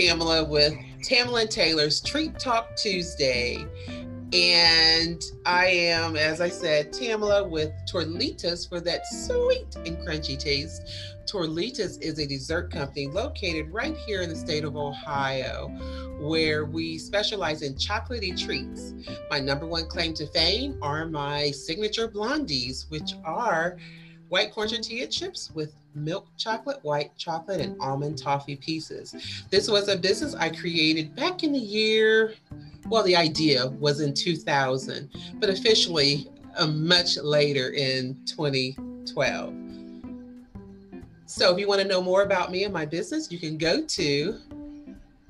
Tamela with Tamela and Taylor's Treat Talk Tuesday. And I am, as I said, Tamela with Torlitas for that sweet and crunchy taste. Torlitas is a dessert company located right here in the state of Ohio, where we specialize in chocolatey treats. My number one claim to fame are my signature blondies, which are white corn tortilla chips with milk chocolate, white chocolate, and almond toffee pieces. This was a business I created back in the year, well, the idea was in 2000, but officially uh, much later in 2012. So if you want to know more about me and my business, you can go to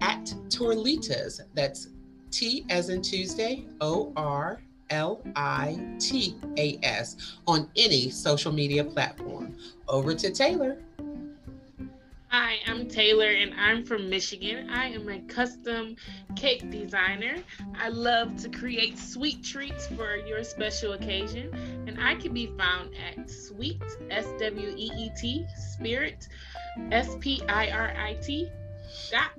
at Torlitas. That's T as in Tuesday, O R L I T A S on any social media platform. Over to Taylor. Hi, I'm Taylor and I'm from Michigan. I am a custom cake designer. I love to create sweet treats for your special occasion, and I can be found at Sweet S W E E T Spirit S P I R I T dot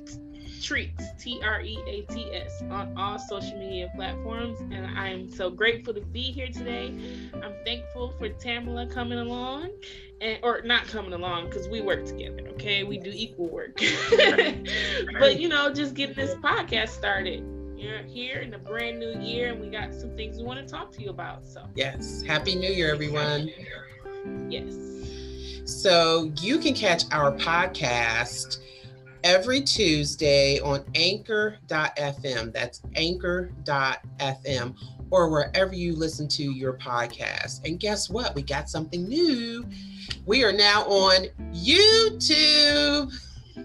treats T R E A T S on all social media platforms, and I am so grateful to be here today. I'm thankful for Tamela coming along, and or not coming along because we work together. Okay, we do equal work, but you know, just getting this podcast started. You're here in a brand new year, and we got some things we want to talk to you about. So yes, happy New Year, everyone. Yes. So you can catch our podcast every Tuesday on anchor.fm. That's anchor.fm or wherever you listen to your podcast. And guess what? We got something new. We are now on YouTube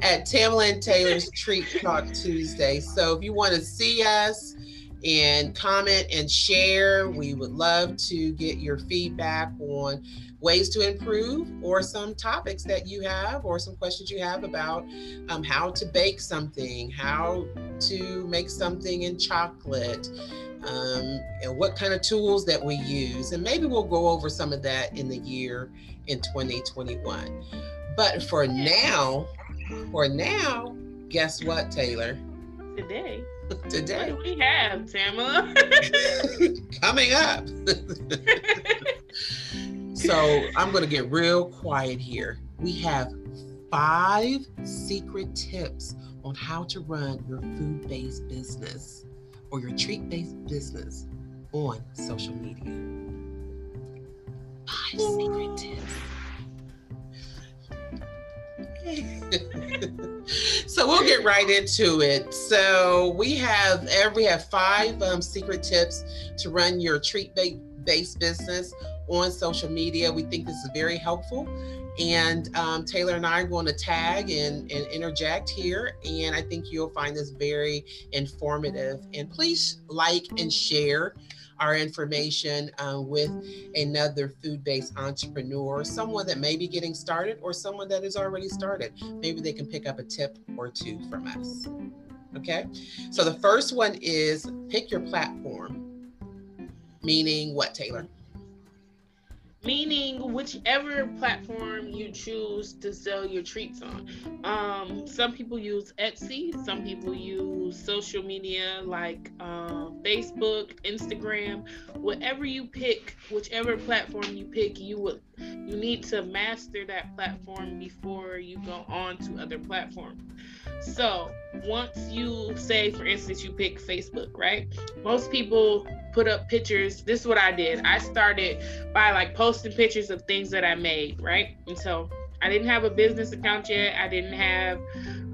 at Tamela and Taylor's Treat Talk Tuesday. So if you want to see us, and comment and share. We would love to get your feedback on ways to improve or some topics that you have or some questions you have about um, how to bake something, how to make something in chocolate, um, and what kind of tools that we use. And maybe we'll go over some of that in the year in 2021. But for now, for now, guess what, Taylor? Today. Today. What do we have, Tamela? Coming up. So I'm going to get real quiet here. We have five secret tips on how to run your food based business or your treat based business on social media. Five secret tips. so we'll get right into it. So we have we have five um, secret tips to run your treat based business on social media. We think this is very helpful. And um, Taylor and I are going to tag and, and interject here. And I think you'll find this very informative. And please like and share our information uh, with another food based entrepreneur, someone that may be getting started or someone that has already started. Maybe they can pick up a tip or two from us. Okay. So the first one is pick your platform, meaning what, Taylor? Meaning whichever platform you choose to sell your treats on. Um, some people use Etsy, some people use social media like uh, Facebook, Instagram. Whatever you pick, whichever platform you pick, you would you need to master that platform before you go on to other platforms. So once you say, for instance, you pick Facebook, right? Most people put up pictures. This is what I did. I started by like posting pictures of things that I made, right? And so I didn't have a business account yet. I didn't have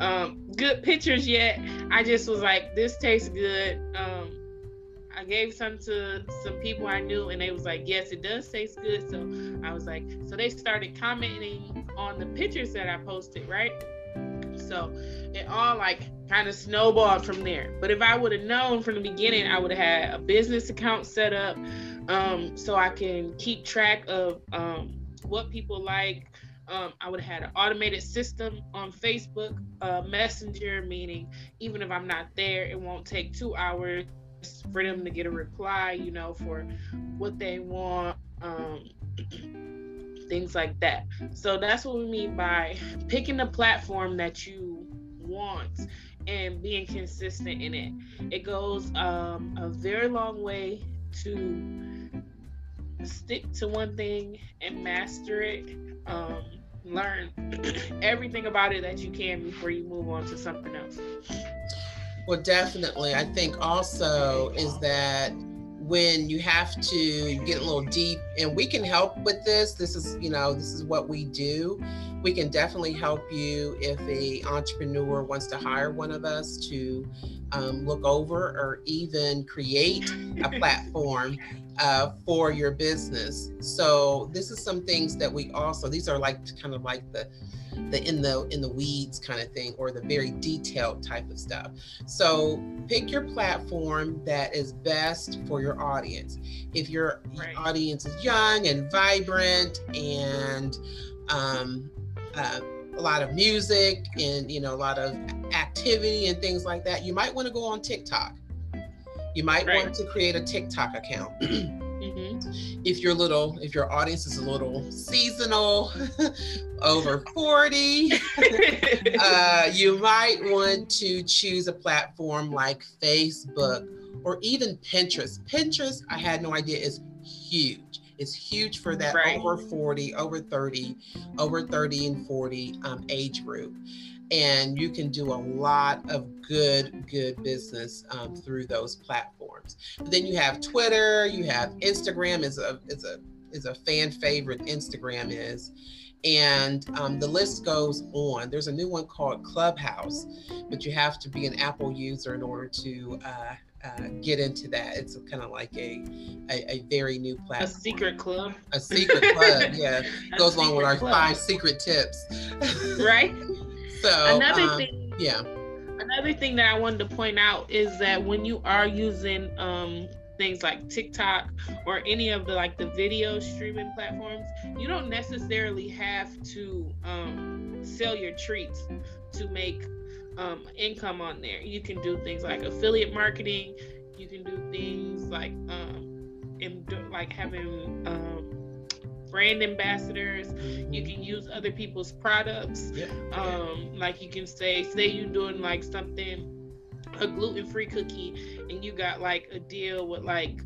um, good pictures yet. I just was like, this tastes good. Um, I gave some to some people I knew, and they was like, yes, it does taste good. So I was like, so they started commenting on the pictures that I posted, right? So it all like kind of snowballed from there. But if I would have known from the beginning, I would have had a business account set up um, so I can keep track of um, what people like. Um, I would have had an automated system on Facebook, uh, Messenger, meaning even if I'm not there, it won't take two hours for them to get a reply, you know, for what they want. Things like that. So that's what we mean by picking the platform that you want and being consistent in it. It goes um, a very long way to stick to one thing and master it. Um, learn everything about it that you can before you move on to something else. Well, definitely. I think also is that when you have to get a little deep and we can help with this. This is you know this is what we do we can definitely help you if a entrepreneur wants to hire one of us to um, look over or even create a platform uh, for your business. So this is some things that we also these are like kind of like the the in the in the weeds kind of thing or the very detailed type of stuff. So pick your platform that is best for your audience. If your right. audience is young and vibrant and um, uh, a lot of music and you know a lot of activity and things like that you might want to go on tiktok you might right. want to create a tiktok account Mm-hmm. If your little, if your audience is a little seasonal, over 40, uh, you might want to choose a platform like Facebook or even Pinterest. Pinterest, I had no idea, is huge. It's huge for that right. over 40, over 30, over 30 and 40 um, age group. And you can do a lot of good good business um, through those platforms. But then you have twitter you have instagram is a is a is a fan favorite instagram is. And um, the list goes on. There's a new one called clubhouse but you have to be an apple user in order to uh, uh, get into that. It's kind of like a, a, a very new platform. A secret club. A secret club, yeah. Goes along with our club. five secret tips. right. So another um, thing, yeah. Another thing that I wanted to point out is that when you are using um, things like TikTok or any of the like the video streaming platforms, you don't necessarily have to um, sell your treats to make um, income on there. You can do things like affiliate marketing. You can do things like um, in, like having um, brand ambassadors. You can use other people's products. Yeah. Um, like you can say, say you're doing like something, a gluten free cookie, and you got like a deal with like,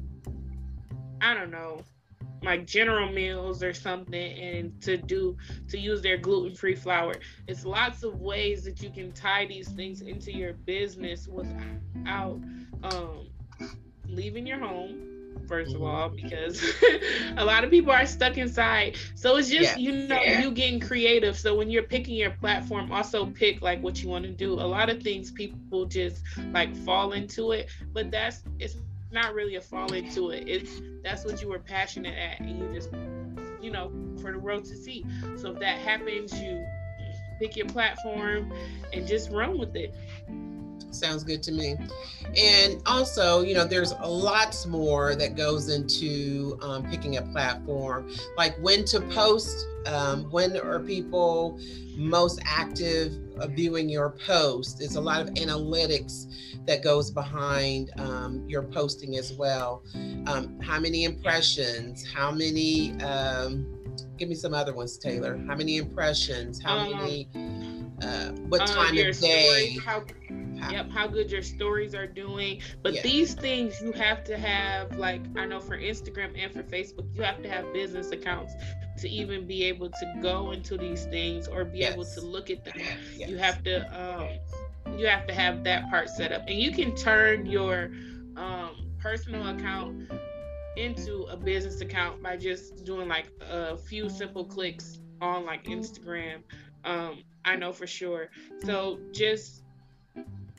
I don't know, like General Mills or something, and to do to use their gluten free flour. It's lots of ways that you can tie these things into your business without um, leaving your home first of mm-hmm. all, because a lot of people are stuck inside. So it's just, yeah. you know, yeah. you getting creative. So when you're picking your platform, also pick like what you want to do. A lot of things people just like fall into it, but that's, it's not really a fall into it. It's, that's what you were passionate at. And you just, you know, for the world to see. So if that happens, you pick your platform and just run with it. Sounds good to me. And also, you know, there's lots more that goes into um, picking a platform, like when to post, um, when are people most active viewing your post. It's a lot of analytics that goes behind um, your posting as well. Um, how many impressions? How many? Um, give me some other ones, Taylor. How many impressions? How um, many? Uh, what time of day? Story, how- Yep, how good your stories are doing. But yeah. these things you have to have, like I know for Instagram and for Facebook, you have to have business accounts to even be able to go into these things or be yes. able to look at them. Yes. You have to um, you have to have that part set up, and you can turn your um, personal account into a business account by just doing like a few simple clicks on like Instagram. Um, I know for sure. So just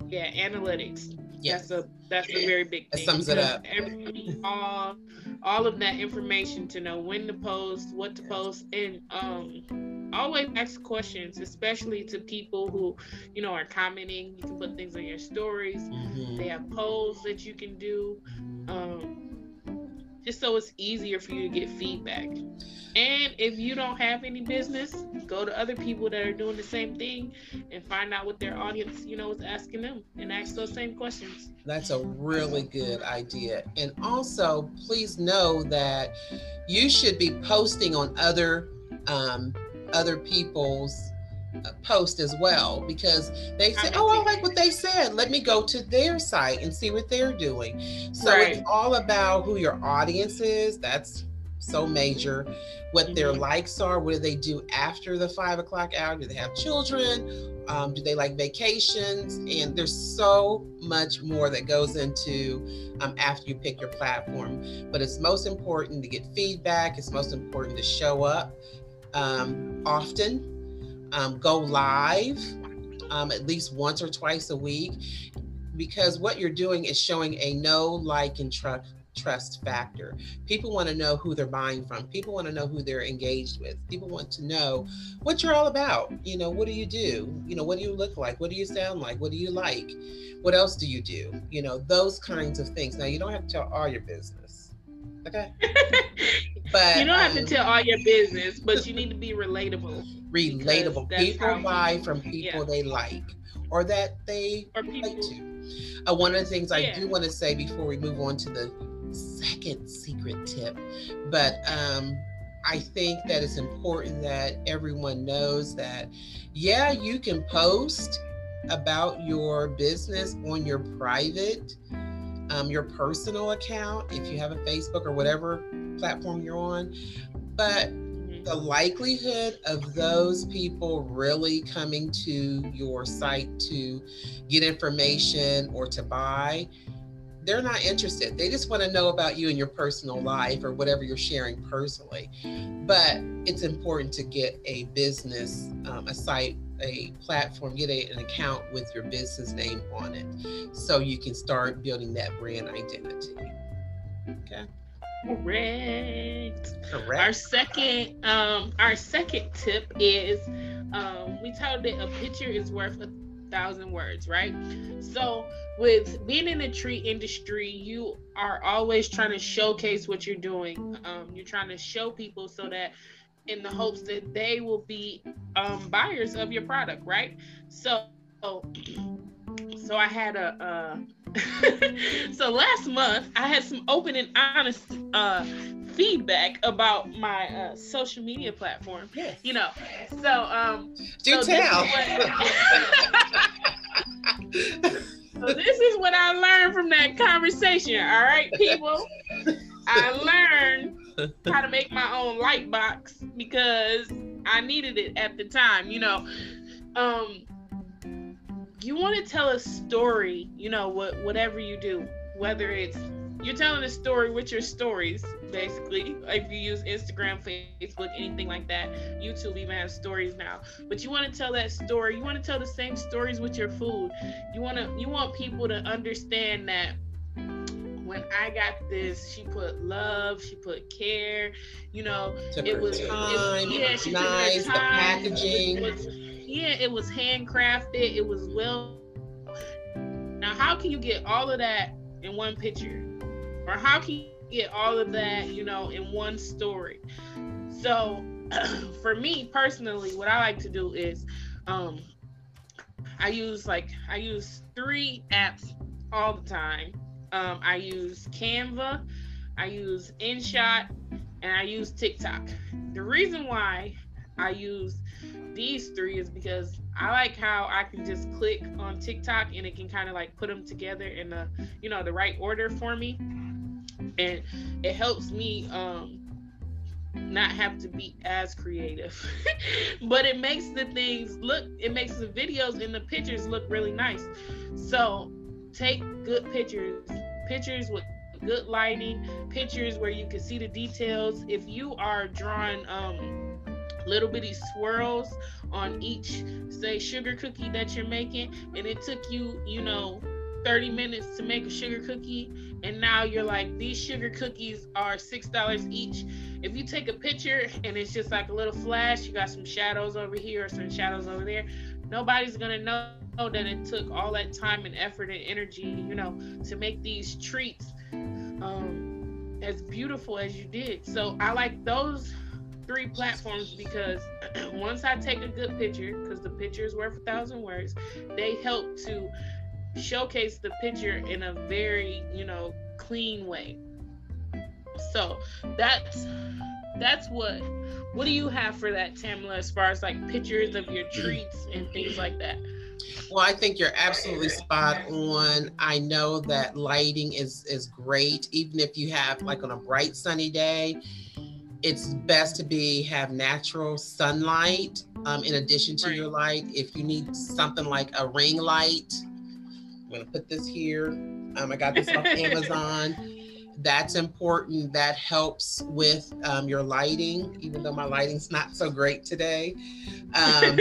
yeah, analytics. Yes. That's a that's a very big thing. That sums it up. Every, all, all of that information to know when to post, what to post, and um, always ask questions, especially to people who, you know, are commenting. You can put things on your stories. Mm-hmm. They have polls that you can do. Um, just so it's easier for you to get feedback. And if you don't have any business, go to other people that are doing the same thing and find out what their audience, you know, is asking them and ask those same questions. That's a really good idea. And also, please know that you should be posting on other um, other people's post as well because they say, "Oh, I like what they said. Let me go to their site and see what they're doing." So right. it's all about who your audience is. That's so major. What mm-hmm. their likes are. What do they do after the five o'clock hour? Do they have children? Um, do they like vacations? And there's so much more that goes into um, after you pick your platform. But it's most important to get feedback. It's most important to show up um, often um, go live um, at least once or twice a week because what you're doing is showing a know like, and trust trust factor. People want to know who they're buying from. People want to know who they're engaged with. People want to know what you're all about. You know, what do you do? You know, what do you look like? What do you sound like? What do you like? What else do you do? You know, those kinds of things. Now, you don't have to tell all your business. Okay. but you don't have um, to tell all your business, but you need to be relatable relatable. People buy from people yeah. they like or that they or people, to. Uh, one of the things I do want to say before we move on to the second secret tip, but um, I think that it's important that everyone knows that, yeah, you can post about your business on your private, um, your personal account, if you have a Facebook or whatever platform you're on, but the likelihood of those people really coming to your site to get information or to buy they're not interested. They just want to know about you and your personal life or whatever you're sharing personally. But it's important to get a business um, a site a platform get a, an account with your business name on it so you can start building that brand identity okay Correct. Correct. Our second, um, our second tip is, um, we told that a picture is worth a thousand words, right? So with being in the tree industry, you are always trying to showcase what you're doing. Um, you're trying to show people so that in the hopes that they will be um, buyers of your product, right? So, so I had a, Uh, so last month I had some open and honest uh, feedback about my uh, social media platform. Yes. You know, so um, do so tell. This so this is what I learned from that conversation. All right, people. I learned how to make my own light box because I needed it at the time. You know, um, you want to tell a story, you know, what whatever you do, whether it's you're telling a story with your stories, basically. If you use Instagram, Facebook, anything like that, YouTube even has stories now. But you want to tell that story. You want to tell the same stories with your food. You want to you want people to understand that when I got this, she put love, she put care, you know, took it was time, it, yeah, she nice, took her time, the packaging. It was, yeah, it was handcrafted. It was well. Now, how can you get all of that in one picture, or how can you get all of that, you know, in one story? So, for me personally, what I like to do is, um, I use like I use three apps all the time. Um, I use Canva, I use InShot, and I use TikTok. The reason why I use these three is because I like how I can just click on TikTok and it can kind of like put them together in the you know the right order for me, and it helps me um not have to be as creative. But it makes the things look it makes the videos and the pictures look really nice. So take good pictures pictures with good lighting pictures where you can see the details. If you are drawing um little bitty swirls on each say sugar cookie that you're making and it took you you know 30 minutes to make a sugar cookie and now you're like these sugar cookies are six dollars each. If you take a picture and it's just like a little flash you got some shadows over here or some shadows over there nobody's gonna know that it took all that time and effort and energy you know to make these treats um, as beautiful as you did so i like those three platforms because once I take a good picture, because the picture is worth a thousand words, they help to showcase the picture in a very, you know, clean way. So that's that's what what do you have for that tamela as far as like pictures of your treats and things like that well, I think you're absolutely spot on. I know that lighting is is great, even if you have like on a bright sunny day. It's best to be have natural sunlight um, in addition to right. your light. If you need something like a ring light, I'm gonna put this here. Um, I got this off Amazon. That's important. That helps with um, your lighting, even though my lighting's not so great today. Um,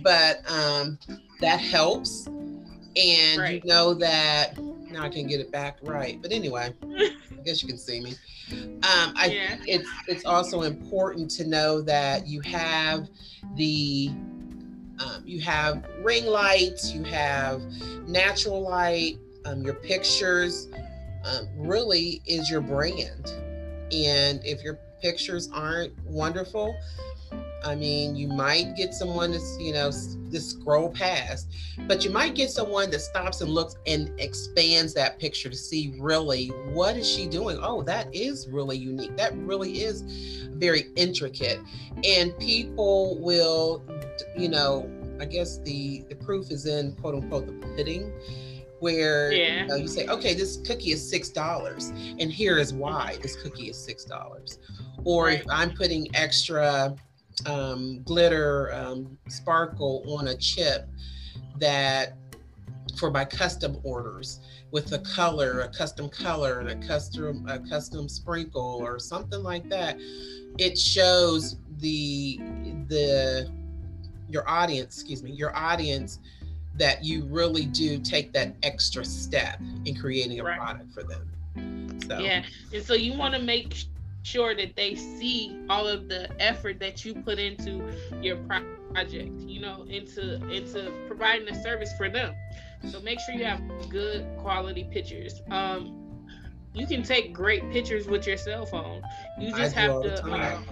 but um, that helps. And right. you know that now I can get it back right. But anyway, I guess you can see me. Um, I yeah. it's it's also important to know that you have the um, you have ring lights, you have natural light, um, your pictures um, really is your brand. And if your pictures aren't wonderful, I mean, you might get someone that's, you know, just scroll past, but you might get someone that stops and looks and expands that picture to see really what is she doing? Oh, that is really unique. That really is very intricate. And people will, you know, I guess the the proof is in quote unquote the pudding where yeah. you, know, you say, okay, this cookie is six dollars, and here is why this cookie is six dollars. Or right. if I'm putting extra um, glitter um, sparkle on a chip that for my custom orders with a color, a custom color, and a custom a custom sprinkle or something like that, it shows the the your audience, excuse me, your audience that you really do take that extra step in creating a right. product for them. So. Yeah, and so you want to make sure that they see all of the effort that you put into your project you know into into providing a service for them. So make sure you have good quality pictures. Um you can take great pictures with your cell phone. You just have to um,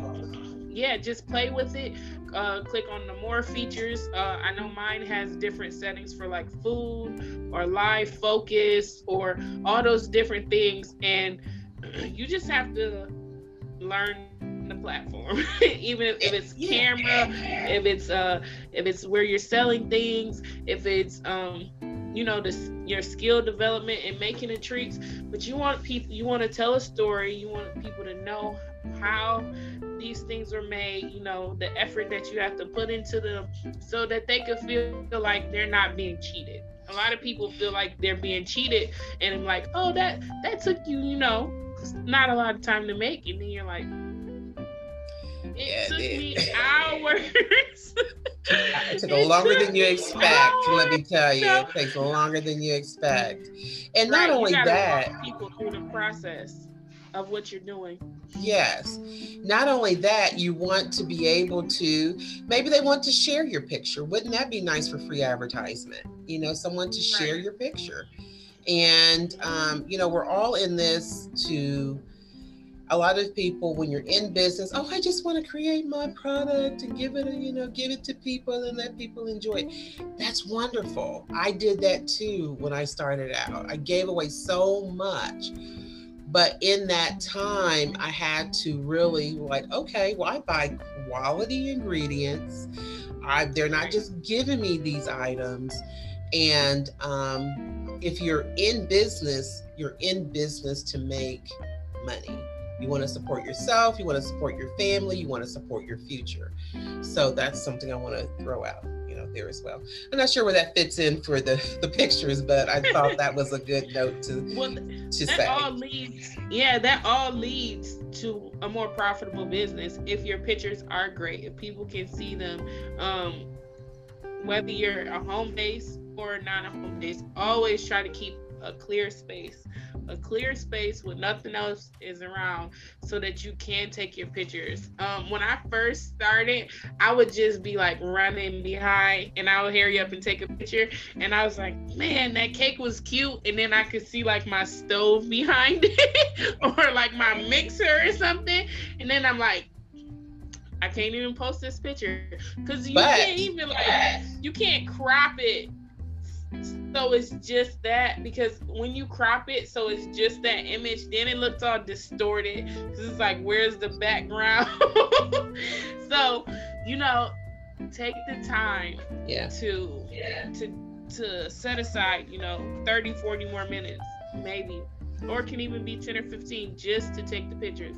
yeah just play with it. Uh, click on the more features. Uh, i know mine has different settings for like food or live focus or all those different things. And you just have to learn the platform. Even if, if it's camera if it's uh if it's where you're selling things if it's um you know this your skill development and making the treats. But you want people you want to tell a story. You want people to know how these things are made you know the effort that you have to put into them so that they can feel like they're not being cheated. A lot of people feel like they're being cheated and I'm like oh that that took you you know not a lot of time to make, and then you're like, it yeah, took it me hours. it took longer than you expect. let me tell you, it takes longer than you expect. And right, not only that, people through the process of what you're doing. Yes. Not only that, you want to be able to maybe they want to share your picture. Wouldn't that be nice for free advertisement? You know, someone to share right. your picture. And, um, you know, we're all in this to a lot of people when you're in business oh i just want to create my product and give it you know give it to people and let people enjoy it. That's wonderful. I did that too when i started out. I gave away so much. But in that time i had to really like okay well i buy quality ingredients. I, they're not just giving me these items and um, if you're in business, you're in business to make money. You want to support yourself, you want to support your family, you want to support your future. So that's something I want to throw out, you know, there as well. I'm not sure where that fits in for the the pictures, but I thought that was a good note to well, to that say. All leads, yeah, that all leads to a more profitable business if your pictures are great, if people can see them. Um, whether you're a home base or not a home base, always try to keep a clear space, a clear space with nothing else is around so that you can take your pictures. Um, when I first started, I would just be like running behind and I would hurry up and take a picture. And I was like, man, that cake was cute. And then I could see like my stove behind it or like my mixer or something. And then I'm like, I can't even post this picture because you but, can't even like you can't crop it so it's just that because when you crop it so it's just that image. Then it looks all distorted because it's like where's the background? So you know take the time yeah. to yeah. to to set aside you know 30 40 more minutes maybe or it can even be 10 or 15 just to take the pictures.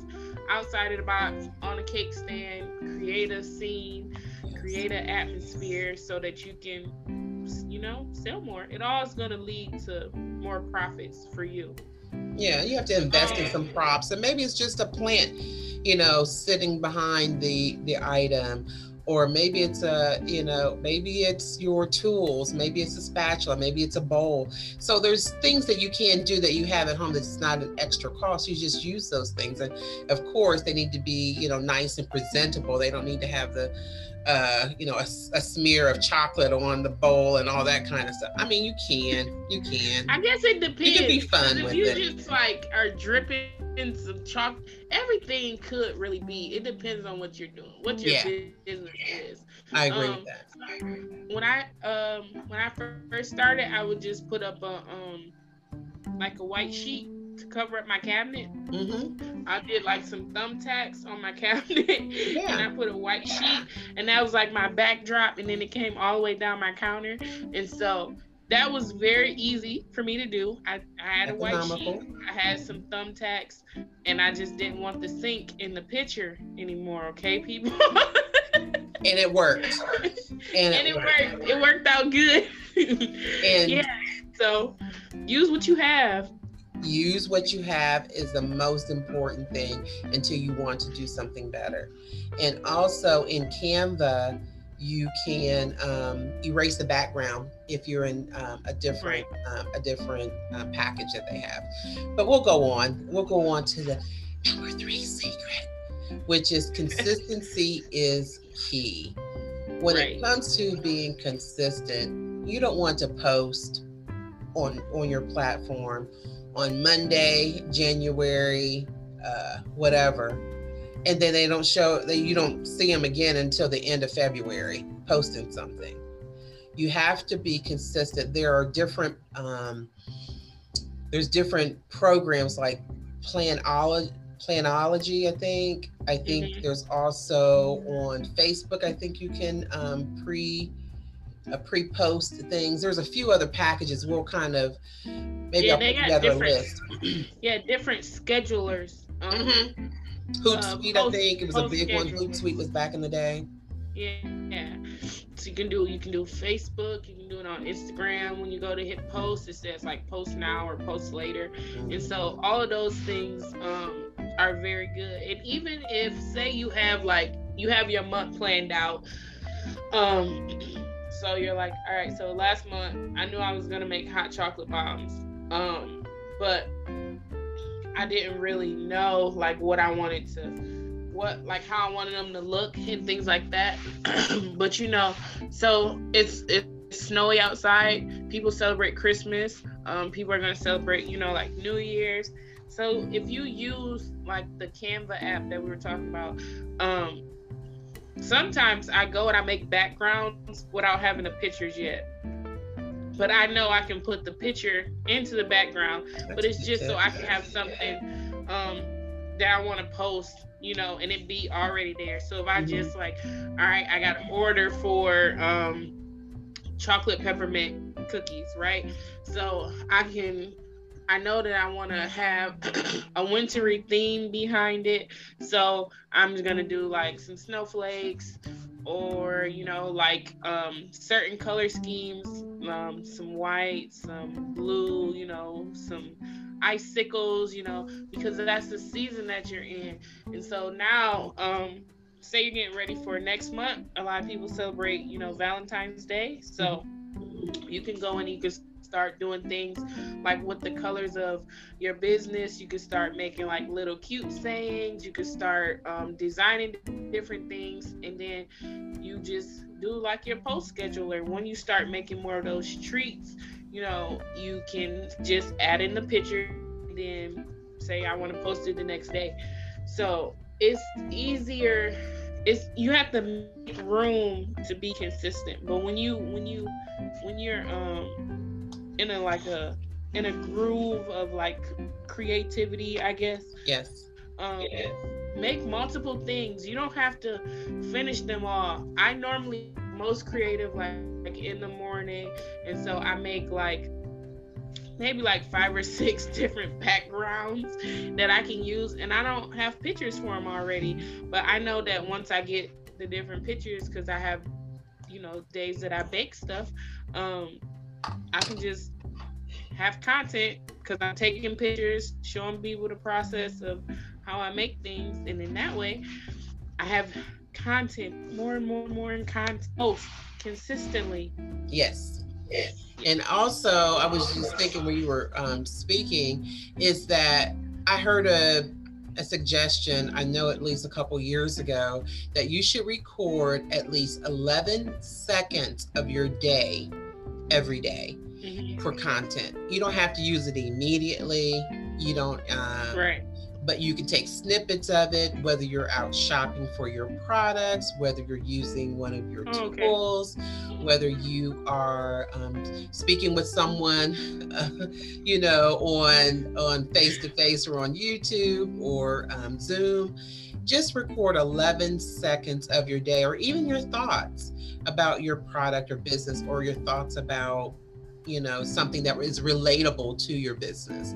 Outside of the box on a cake stand create a scene create an atmosphere so that you can you know, sell more. It all is going to lead to more profits for you. Yeah, you have to invest in some um, props, and maybe it's just a plant, you know, sitting behind the the item, or maybe it's a, you know, maybe it's your tools, maybe it's a spatula, maybe it's a bowl. So there's things that you can do that you have at home that's not an extra cost. You just use those things, and of course they need to be, you know, nice and presentable. They don't need to have the uh, you know, a, a, smear of chocolate on the bowl and all that kind of stuff. I mean, you can, you can. I guess it depends. You can be fun if you it. just like are dripping in some chocolate, everything could really be. It depends on what you're doing, what your yeah. business is. I agree um, with that. When I um when I first started, I would just put up a um like a white sheet to cover up my cabinet. Mm-hmm. I did like some thumbtacks on my cabinet, yeah. and I put a white sheet, and that was like my backdrop, and then it came all the way down my counter, and so that was very easy for me to do. I, I had a white sheet, I had some thumbtacks, and I just didn't want the sink in the picture anymore. Okay, people. and it worked. And, and it, worked. worked. It worked out good. and yeah. So use what you have use what you have is the most important thing until you want to do something better. And also in Canva, you can um, erase the background if you're in um, a different um, a different um, package that they have. But we'll go on. We'll go on to the number three secret, which is consistency is key. When right. it comes to being consistent, you don't want to post on on your platform on Monday, January, uh, whatever, and then they don't show that you don't see them again until the end of February posting something. You have to be consistent. There are different um, there's different programs like Planology, Planology. I think. I think mm-hmm. there's also on Facebook. I think you can um, pre a pre-post things. There's a few other packages. We'll kind of maybe yeah, I'll together a list. yeah, different schedulers. Um, mm-hmm. Hootsuite, uh, I think it was a big one. Hootsuite was back in the day. Yeah, yeah. So you can do you can do Facebook, you can do it on Instagram. When you go to hit post, it says like post now or post later, mm-hmm. and so all of those things um, are very good. And even if say you have like you have your month planned out, um, so you're like, all right, so last month I knew I was gonna make hot chocolate bombs. Um, but I didn't really know like what I wanted to what like how I wanted them to look and things like that. but you know, so it's it's snowy outside. People celebrate Christmas. Um, people are gonna celebrate, you know, like New Year's. So if you use like the Canva app that we were talking about, um, sometimes I go and I make backgrounds without having the pictures yet. But I know I can put the picture into the background, but it's just so I can have something um, that I want to post, you know, and it be already there. So if I mm-hmm. just like, all right, I got an order for um, chocolate peppermint cookies, right? So I can I know that I want to have a wintry theme behind it. So I'm just going to do like some snowflakes or, you know, like um, certain color schemes, um, some white, some blue, you know, some icicles, you know, because that's the season that you're in. And so now, um, say you're getting ready for next month, a lot of people celebrate, you know, Valentine's Day. So you can go and you can start doing things like with the colors of your business. You could start making like little cute sayings. You could start um, designing different things, and then you just do like your post scheduler. When you start making more of those treats, you know, you can just add in the picture, then say I want to post it the next day. So it's easier it's you have to make room to be consistent but when you when you when you're um in a like a in a groove of like creativity, I guess. Yes. Um, yes. Make multiple things. You don't have to finish them all. I normally most creative like, like in the morning, and so I make like maybe like five or six different backgrounds that I can use, and I don't have pictures for them already. But I know that once I get the different pictures, because I have, you know, days that I bake stuff, um, I can just have content because I'm taking pictures, showing people the process of how I make things, and in that way, I have content more and more and more in content post consistently. Yes. And also, I was just thinking when you were um, speaking, is that I heard a a suggestion I know at least a couple years ago that you should record at least 11 seconds of your day every day mm-hmm. for content. You don't have to use it immediately. You don't um, right but you can take snippets of it, whether you're out shopping for your products, whether you're using one of your oh, tools, okay. whether you are um, speaking with someone, uh, you know, on on face to face or on YouTube or um, Zoom. Just record 11 seconds of your day, or even your thoughts about your product or business, or your thoughts about you know something that is relatable to your business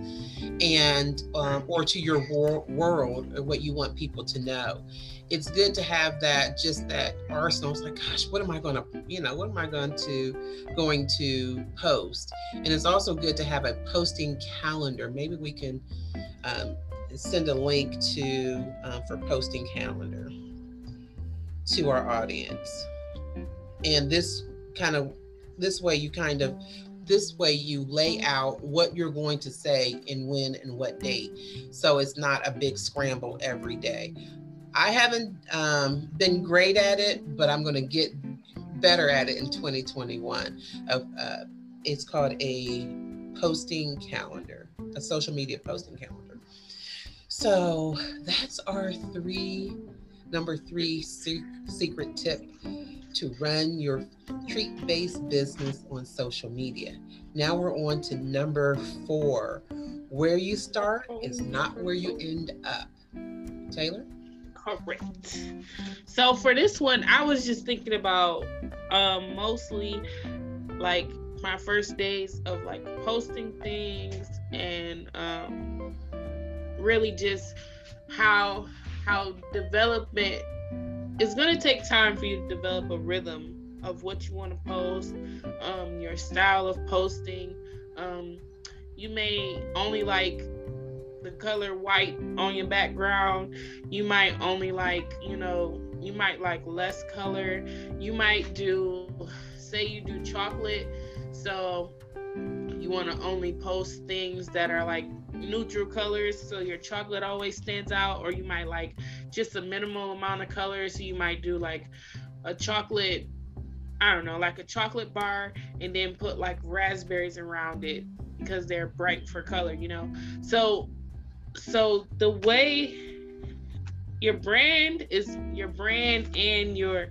and um, or to your wor- world or what you want people to know. It's good to have that just that arsenal. It's like gosh what am i going to you know what am i going to going to post? And it's also good to have a posting calendar. Maybe we can um, send a link to uh, for posting calendar to our audience. And this kind of this way you kind of this way you lay out what you're going to say and when and what date. So it's not a big scramble every day. I haven't um, been great at it but i'm going to get better at it in 2021 uh, uh, it's called a posting calendar a social media posting calendar so that's our three number three se- secret tip to run your treat based business on social media. Now we're on to number four. Where you start is not where you end up. Taylor? Correct. So for this one, I was just thinking about um, mostly like my first days of like posting things and um, really just how how development it's going to take time for you to develop a rhythm of what you want to post, um, your style of posting. Um, you may only like the color white on your background. You might only like, you know, you might like less color. You might do, say, you do chocolate. So you want to only post things that are like neutral colors so your chocolate always stands out or you might like just a minimal amount of colors so you might do like a chocolate i don't know like a chocolate bar and then put like raspberries around it because they're bright for color you know? So so the way your brand is your brand and your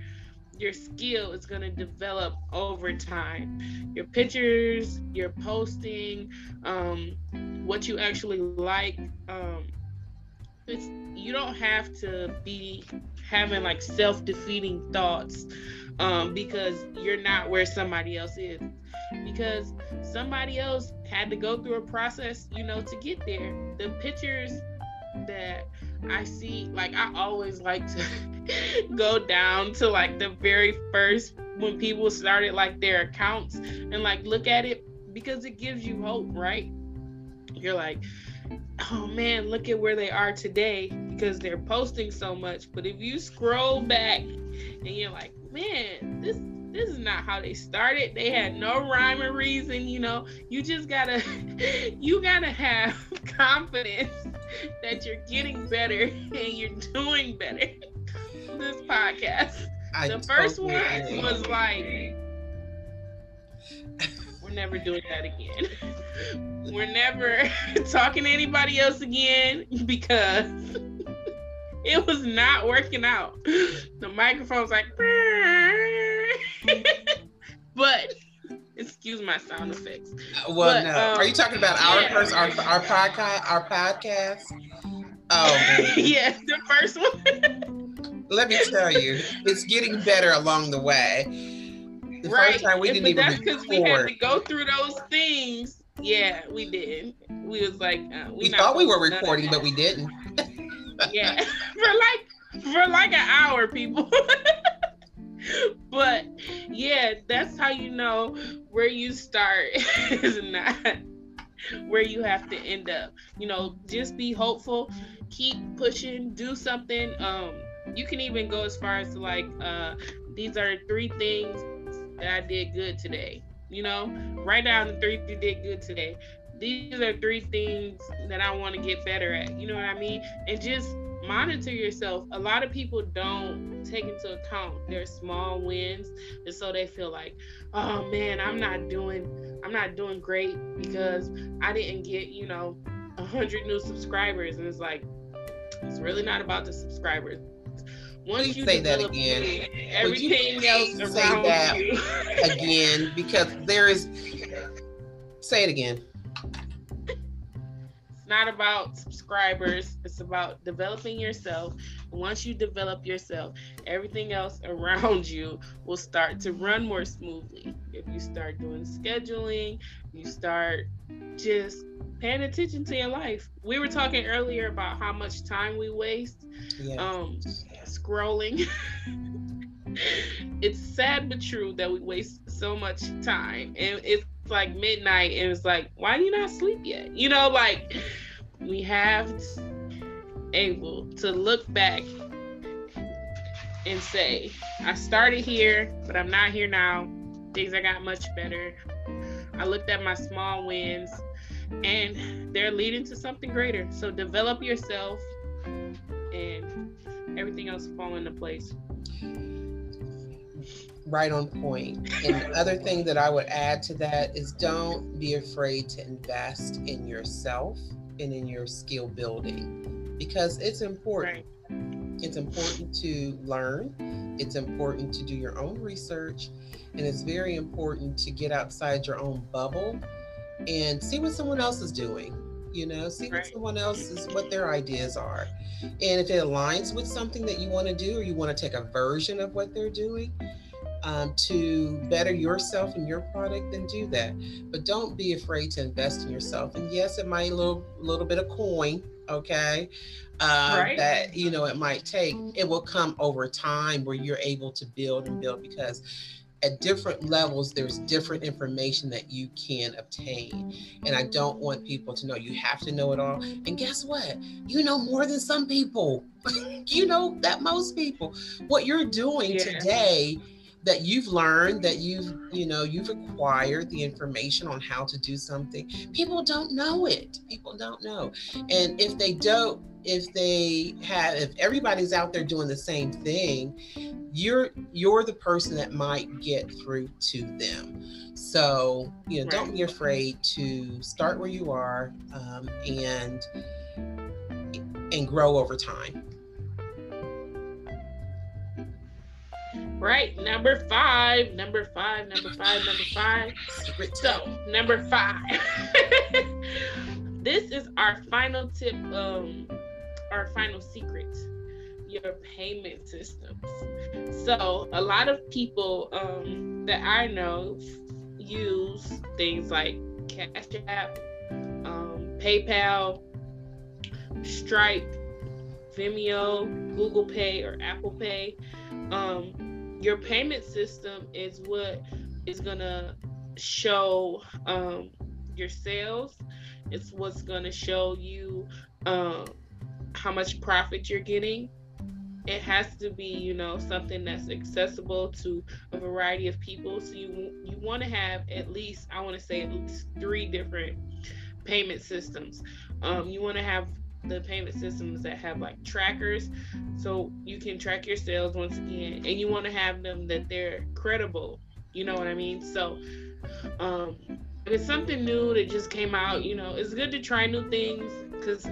your skill is going to develop over time. Your pictures, your posting, um, what you actually like. Um, it's you don't have to be having like self-defeating thoughts um, because you're not where somebody else is. Because somebody else had to go through a process, you know, to get there. The pictures that I see, like, I always like to go down to like the very first when people started like their accounts and like look at it because it gives you hope, right? You're like, oh man, look at where they are today because they're posting so much. But if you scroll back and you're like, man, this this is not how they started. They had no rhyme or reason, you know. You just gotta you gotta have confidence that you're getting better and you're doing better. this podcast. I the first totally one agree. was like we're never doing that again. we're never talking to anybody else again because it was not working out. The microphone's like but excuse my sound effects. Well, but, no. Um, Are you talking about our yeah. first, our, our podcast, our podcast? Oh, yes, the first one. Let me tell you, it's getting better along the way. The right. first time we didn't even that's because we had to go through those things. Yeah, we did. We was like, uh, we, we thought we were recording, but we didn't. yeah, for like for like an hour, people. but yeah, that's how you know where you start is not where you have to end up. You know, just be hopeful, keep pushing, do something. Um, you can even go as far as to like, uh, these are three things that I did good today. You know, write down the three you did good today. These are three things that I want to get better at. You know what I mean? And just monitor yourself. A lot of people don't take into account their small wins, and so they feel like, oh man, I'm not doing, I'm not doing great because I didn't get, you know, a hundred new subscribers, and it's like, it's really not about the subscribers. Once you say that again. Everything else around that you. again, because there is. Say it again not about subscribers. It's about developing yourself. once you develop yourself, everything else around you will start to run more smoothly. If you start doing scheduling, you start just paying attention to your life. We were talking earlier about how much time we waste yes. um, scrolling. it's sad but true that we waste so much time and it's like midnight and it's like why do you not sleep yet? You know like we have able to look back and say i started here but i'm not here now. Things i got much better. I looked at my small wins and they're leading to something greater. So develop yourself and everything else will fall into place right on point. And the other thing that I would add to that is don't be afraid to invest in yourself and in your skill building because it's important. Right. It's important to learn, it's important to do your own research, and it's very important to get outside your own bubble and see what someone else is doing. You know, see what right. someone else is, what their ideas are. And if it aligns with something that you want to do, or you want to take a version of what they're doing, um, to better yourself and your product, then do that. But don't be afraid to invest in yourself. And yes, it might a little little bit of coin, okay, uh, right. that you know it might take. It will come over time where you're able to build and build because at different levels there's different information that you can obtain and i don't want people to know you have to know it all and guess what you know more than some people you know that most people what you're doing yeah. today that you've learned that you've you know you've acquired the information on how to do something people don't know it. People don't know. And if they don't if they have if everybody's out there doing the same thing you're you're the person that might get through to them. So you know don't be afraid to start where you are um, and and grow over time Right, number five, number five, number five, number five. So, number five. this is our final tip, um, our final secret your payment systems. So, a lot of people um, that I know use things like Cash App, um, PayPal, Stripe, Venmo, Google Pay, or Apple Pay. Um, your payment system is what is gonna show um, your sales. It's what's gonna show you um, how much profit you're getting. It has to be, you know, something that's accessible to a variety of people. So you you want to have at least, I want to say at least three different payment systems. Um, you want to have the payment systems that have like trackers. So you can track your sales once again and you want to have them that they're credible you know what i mean? So um it's something new that just came out you know it's good to try new things because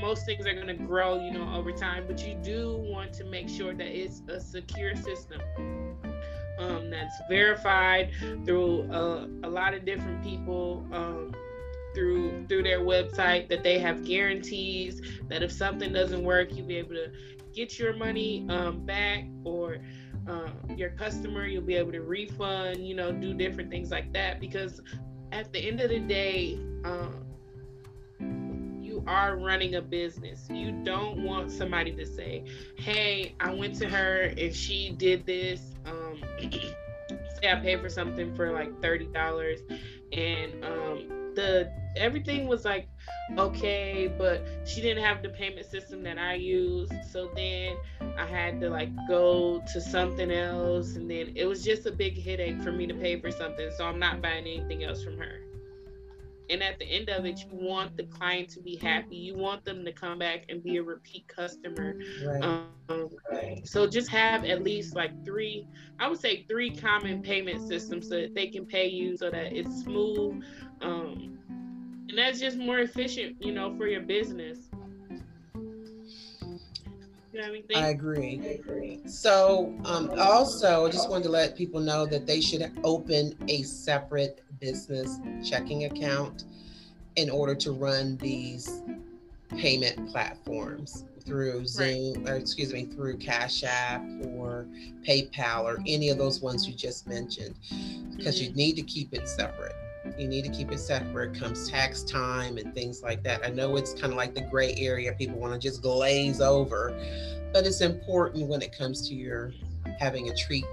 most things are going to grow you know over time but you do want to make sure that it's a secure system um, that's verified through a, a, lot of different people um, through through their website that they have guarantees that if something doesn't work you'll be able to get your money um, back or um, your customer you'll be able to refund you know do different things like that because at the end of the day um, you are running a business. You don't want somebody to say hey i went to her and she did this um, say i paid for something for like $30 and um, the everything was like okay, but she didn't have the payment system that I use. So then I had to like go to something else. And then it was just a big headache for me to pay for something. So I'm not buying anything else from her. And at the end of it, you want the client to be happy. You want them to come back and be a repeat customer. Right. Um, so just have at least like three, I would say three common payment systems so that they can pay you so that it's smooth. Um, and that's just more efficient, you know, for your business. I agree. I agree. So, um, also, I just wanted to let people know that they should open a separate business checking account in order to run these payment platforms through Zoom, right. or excuse me, through Cash App or PayPal or any of those ones you just mentioned, because mm-hmm. you need to keep it separate you need to keep it separate comes tax time and things like that. I know it's kind of like the gray area people want to just glaze over but it's important when it comes to your having a treat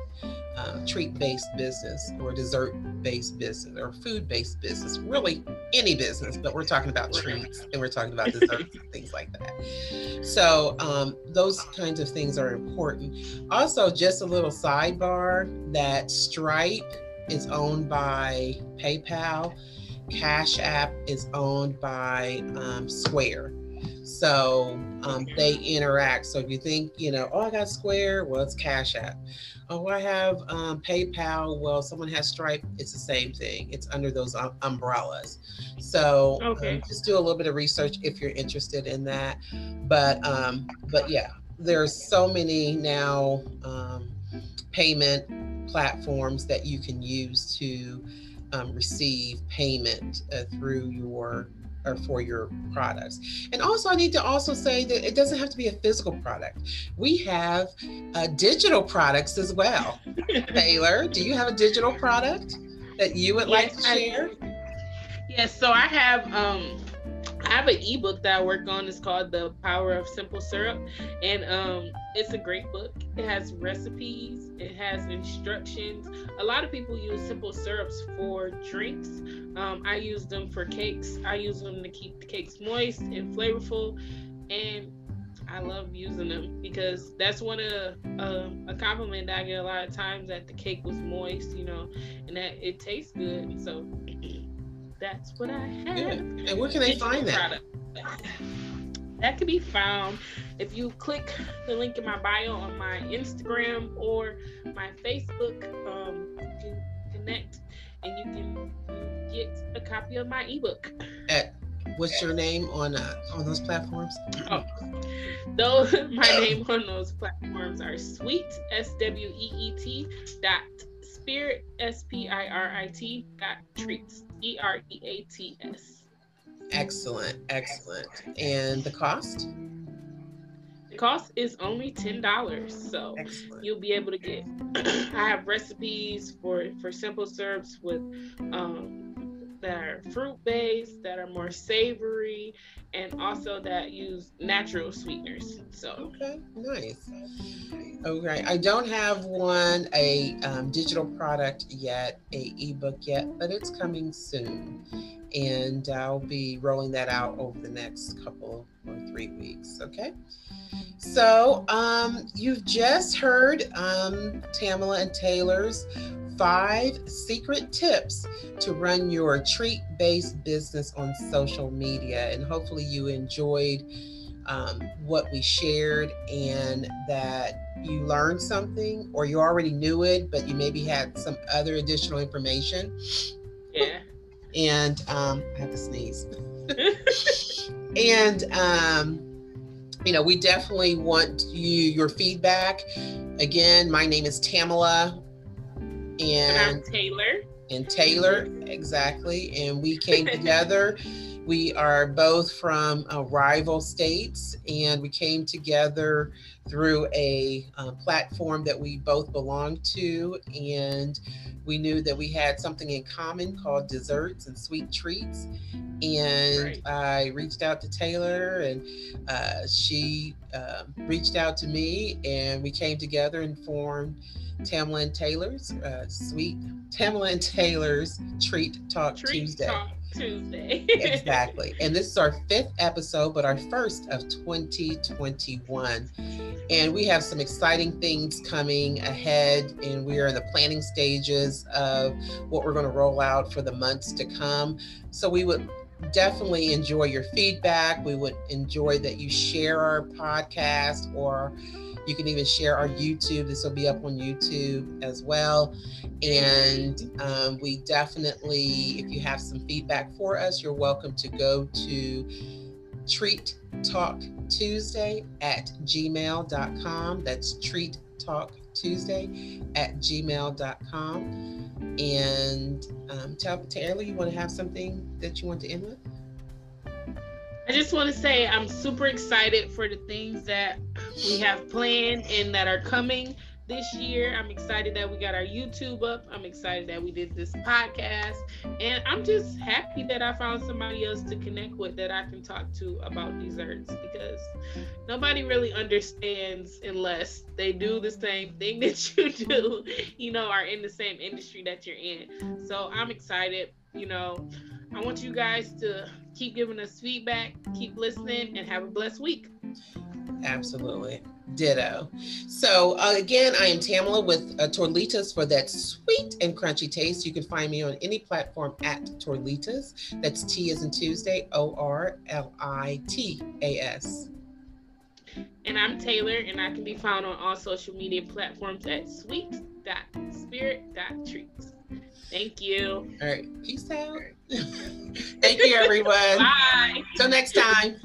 uh, treat based business or dessert based business or food based business really any business but we're talking about treats and we're talking about desserts and things like that. So um, those kinds of things are important. Also just a little sidebar that stripe is owned by PayPal. Cash App is owned by um, Square. So um, they interact. So if you think, you know, oh, I got Square, well, it's Cash App. Oh, I have um, PayPal. Well, someone has Stripe. It's the same thing. It's under those um, umbrellas. So okay. um, just do a little bit of research if you're interested in that. But um, but yeah, there's so many now um, payment platforms that you can use to um, receive payment uh, through your or for your products. And also, I need to also say that it doesn't have to be a physical product. We have uh, digital products as well. Taylor, do you have a digital product that you would yes, like to share? yes, so I have um, I have an ebook that I work on. It's called The Power of Simple Syrup. And um, it's a great book. It has recipes, it has instructions. A lot of people use simple syrups for drinks. Um, I use them for cakes. I use them to keep the cakes moist and flavorful. And I love using them because that's one of uh, a compliment that I get a lot of times that the cake was moist, you know, and that it tastes good. So that's what I have. Yeah. And where can they find that? That can be found if you click the link in my bio on my Instagram or my Facebook. Um, you can connect and you can get a copy of my ebook. At what's your name on uh, on those platforms? Oh, those my name on those platforms are Sweet S W E E T dot Spirit S P I R I T dot treats E R E A T S. Excellent, excellent. And the cost? The cost is only ten dollars, so excellent. you'll be able to get. I have recipes for for simple syrups with um, that are fruit based, that are more savory, and also that use natural sweeteners. So okay, nice. Okay, I don't have one a um, digital product yet, a ebook yet, but it's coming soon, and I'll be rolling that out over the next couple or three weeks. Okay. So, um, you've just heard um, Tamela and Taylor's five secret tips to run your treat based business on social media. And hopefully, you enjoyed um, what we shared and that you learned something or you already knew it, but you maybe had some other additional information. Yeah. And um, I have to sneeze. and, um, you know, we definitely want you your feedback. Again, my name is Tamela And, and Taylor. And Taylor, exactly. And we came together. We are both from uh, rival states, and we came together through a uh, platform that we both belong to. And we knew that we had something in common called desserts and sweet treats. And right. I reached out to Taylor, and uh, she um, reached out to me, and we came together and formed Tamela and Taylor's uh, Sweet Tamela and Taylor's Treat Talk Treat Tuesday. Talk Tuesday. exactly. And this is our fifth episode, but our first of 2021. And we have some exciting things coming ahead, and we are in the planning stages of what we're going to roll out for the months to come. So we would definitely enjoy your feedback. We would enjoy that you share our podcast or you can even share our YouTube. This will be up on YouTube as well. And um, we definitely, if you have some feedback for us, you're welcome to go to Treat Talk Tuesday at gmail.com. That's Treat Talk Tuesday at gmail.com. And um, Taylor, you want to have something that you want to end with? I just want to say I'm super excited for the things that we have planned and that are coming this year. I'm excited that we got our YouTube up. I'm excited that we did this podcast. And I'm just happy that I found somebody else to connect with that I can talk to about desserts because nobody really understands unless they do the same thing that you do, you know, are in the same industry that you're in. So I'm excited, you know. I want you guys to keep giving us feedback, keep listening, and have a blessed week. Absolutely. Ditto. So uh, again, I am Tamela with uh, Torlitas for that sweet and crunchy taste. You can find me on any platform at Torlitas. That's T as in Tuesday, O R L I T A S. And I'm Taylor, and I can be found on all social media platforms at sweet.spirit.treats. Thank you. All right. Peace out. Thank you, everyone. Bye. Till next time.